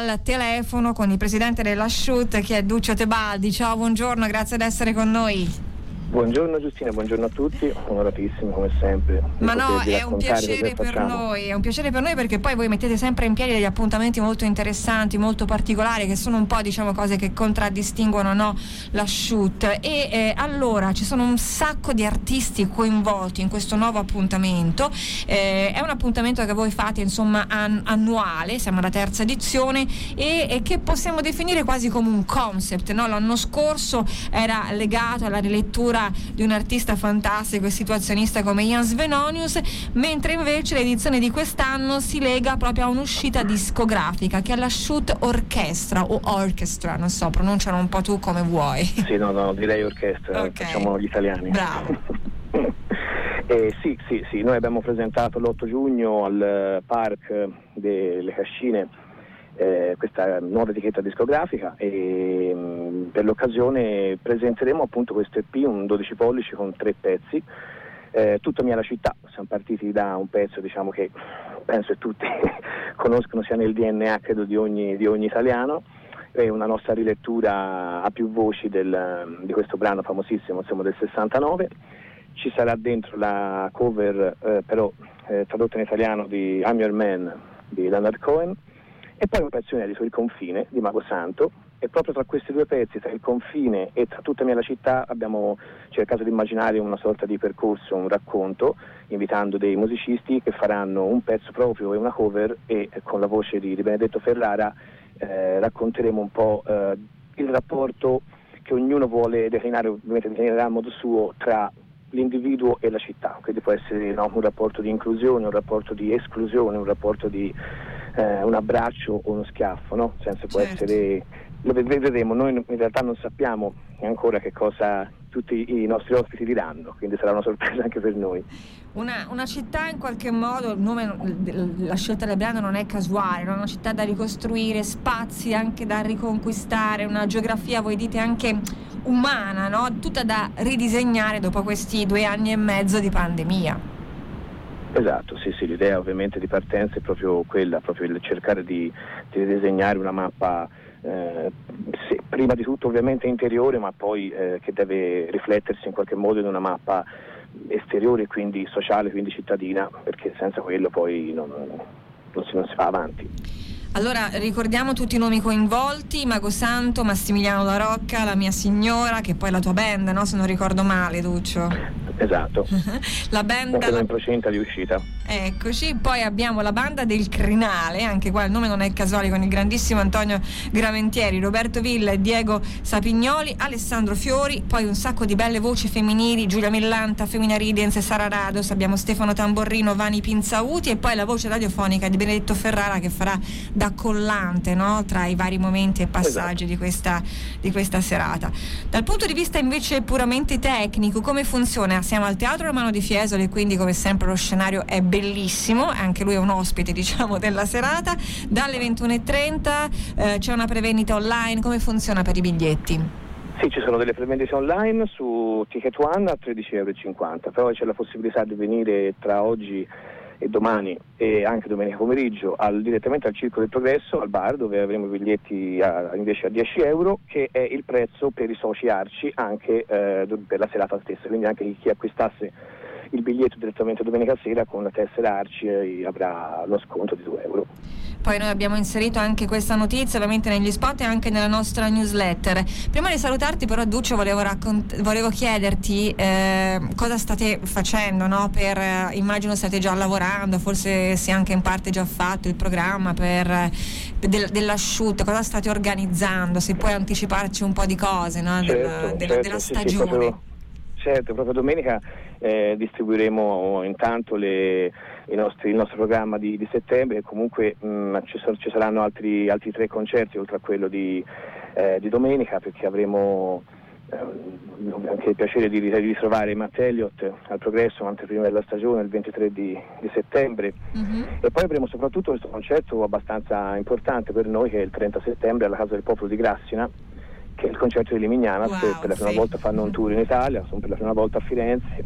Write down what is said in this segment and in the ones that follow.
al telefono con il presidente della Shoot che è Duccio Tebaldi. Ciao, buongiorno, grazie di essere con noi. Buongiorno Giustina, buongiorno a tutti, onoratissimo come sempre. Ma no, è un piacere per noi, è un piacere per noi perché poi voi mettete sempre in piedi degli appuntamenti molto interessanti, molto particolari, che sono un po' diciamo cose che contraddistinguono no, la shoot. E eh, allora ci sono un sacco di artisti coinvolti in questo nuovo appuntamento. Eh, è un appuntamento che voi fate insomma an- annuale, siamo alla terza edizione, e, e, che possiamo definire quasi come un concept. No? L'anno scorso era legato alla rilettura figura di un artista fantastico e situazionista come Ian Svenonius, mentre invece l'edizione di quest'anno si lega proprio a un'uscita discografica che è la Shoot Orchestra o Orchestra, non so, pronunciano un po' tu come vuoi. Sì, no, no, direi orchestra, okay. facciamo gli italiani. Bravo. Eh, sì, sì, sì, noi abbiamo presentato l'8 giugno al Park delle Cascine eh, questa nuova etichetta discografica e mh, mm, per l'occasione presenteremo appunto questo EP, un 12 pollici con tre pezzi. Eh, tutta mia la città, siamo partiti da un pezzo diciamo, che penso che tutti conoscono sia nel DNA credo di ogni, di ogni italiano, è una nostra rilettura a più voci del, di questo brano famosissimo insomma, del 69. Ci sarà dentro la cover eh, però eh, tradotta in italiano di I'm Your Man di Leonard Cohen e poi un pezzo inedito, Il confine di Mago Santo. E proprio tra questi due pezzi, tra il confine e tra tutta mia la città, abbiamo cercato di immaginare una sorta di percorso, un racconto, invitando dei musicisti che faranno un pezzo proprio e una cover e con la voce di, di Benedetto Ferrara eh, racconteremo un po' eh, il rapporto che ognuno vuole declinare, ovviamente declinerà a modo suo, tra l'individuo e la città, quindi può essere no, un rapporto di inclusione, un rapporto di esclusione, un rapporto di eh, un abbraccio o uno schiaffo, no? Senso può certo. essere, lo vedremo, noi in realtà non sappiamo ancora che cosa tutti i nostri ospiti diranno, quindi sarà una sorpresa anche per noi. Una, una città in qualche modo, nome, la scelta del brano non è casuale, no? una città da ricostruire, spazi anche da riconquistare, una geografia, voi dite anche umana, no? tutta da ridisegnare dopo questi due anni e mezzo di pandemia. Esatto, sì, sì, l'idea ovviamente di partenza è proprio quella, proprio il cercare di, di disegnare una mappa eh, sì, prima di tutto ovviamente interiore, ma poi eh, che deve riflettersi in qualche modo in una mappa esteriore, quindi sociale, quindi cittadina, perché senza quello poi non, non, si, non si va avanti. Allora ricordiamo tutti i nomi coinvolti, Mago Santo, Massimiliano La Rocca, la mia signora, che poi è la tua band, no? se non ricordo male, Duccio. Esatto. la band... La... in procinta di uscita. Eccoci, poi abbiamo la banda del Crinale, anche qua il nome non è casuale, con il grandissimo Antonio Graventieri, Roberto Villa e Diego Sapignoli, Alessandro Fiori, poi un sacco di belle voci femminili, Giulia Millanta, Femina Ridens e Sara Rados, abbiamo Stefano Tamborrino, Vani Pinzauti e poi la voce radiofonica di Benedetto Ferrara che farà da collante no? tra i vari momenti e passaggi esatto. di, questa, di, questa, serata. Dal punto di vista invece puramente tecnico, come funziona? Siamo al Teatro Romano di Fiesole, quindi come sempre lo scenario è bellissimo, anche lui è un ospite diciamo della serata. Dalle 21.30 eh, c'è una prevendita online, come funziona per i biglietti? Sì, ci sono delle prevendite online su Ticket One a 13,50 euro, però c'è la possibilità di venire tra oggi e domani e anche domenica pomeriggio al, direttamente al Circo del Progresso, al bar, dove avremo i biglietti a, invece a 10 euro, che è il prezzo per i soci Arci anche eh, per la serata stessa, quindi anche chi acquistasse il biglietto direttamente domenica sera con la tessera Arci eh, avrà lo sconto di 2 euro. Poi noi abbiamo inserito anche questa notizia ovviamente negli spot e anche nella nostra newsletter. Prima di salutarti però Duccio volevo, raccont- volevo chiederti eh, cosa state facendo no? per, eh, immagino state già lavorando, forse si è anche in parte già fatto il programma per, eh, del, dell'asciutto, cosa state organizzando, se puoi anticiparci un po' di cose no? certo, della, della, certo, della sì, stagione. Sì, proprio, certo, proprio domenica eh, distribuiremo intanto le nostri, il nostro programma di, di settembre e comunque mh, mm, ci, so, ci, saranno altri, altri, tre concerti oltre a quello di, eh, di domenica perché avremo eh, anche il piacere di, di ritrovare Matt Elliott al progresso anteprima della stagione il 23 di, di settembre mm-hmm. e poi avremo soprattutto questo concerto abbastanza importante per noi che è il 30 settembre alla Casa del Popolo di Grassina che è il concerto di Limignana, wow, per la prima sì. volta fanno un tour in Italia, sono per la prima volta a Firenze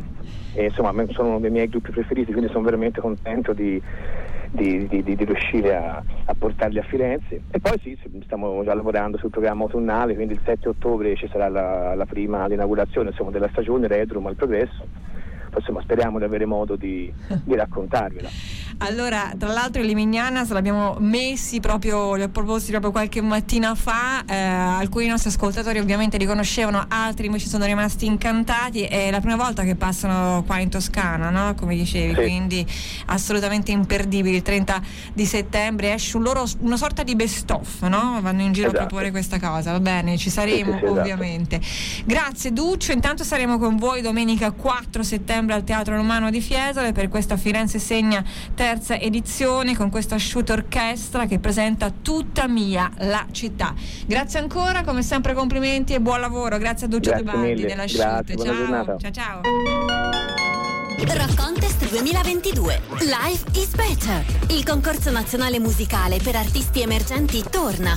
e insomma sono uno dei miei gruppi preferiti, quindi sono veramente contento di, di, di, di riuscire a, a, portarli a Firenze. E poi sì, stiamo già lavorando sul programma autunnale, quindi il 7 ottobre ci sarà la, la prima l'inaugurazione insomma, della stagione Redrum al Progresso insomma, speriamo di avere modo di, di raccontarvela. Allora, tra l'altro i Limignanas l'abbiamo messi proprio, li ho proposti proprio qualche mattina fa, eh, alcuni nostri ascoltatori ovviamente li conoscevano, altri invece sono rimasti incantati, è la prima volta che passano qua in Toscana, no? come dicevi, sì. quindi assolutamente imperdibili, il 30 di settembre esce un loro, una sorta di best of, no? vanno in giro esatto. a proporre questa cosa, va bene, ci saremo sì, sì, esatto. ovviamente. Grazie Duccio, intanto saremo con voi domenica 4 settembre al Teatro Romano di Fiesole per questa Firenze Segna terza edizione con questa asciutta orchestra che presenta tutta mia la città. Grazie ancora, come sempre complimenti e buon lavoro. Grazie a Duccio De Bandi della Sciute. Ciao. ciao ciao. Rock Contest 2022 Life is Better. Il concorso nazionale musicale per artisti emergenti torna